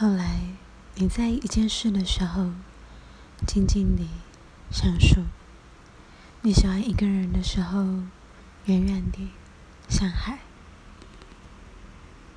后来，你在一件事的时候，静静地想述；你喜欢一个人的时候，远远地想海。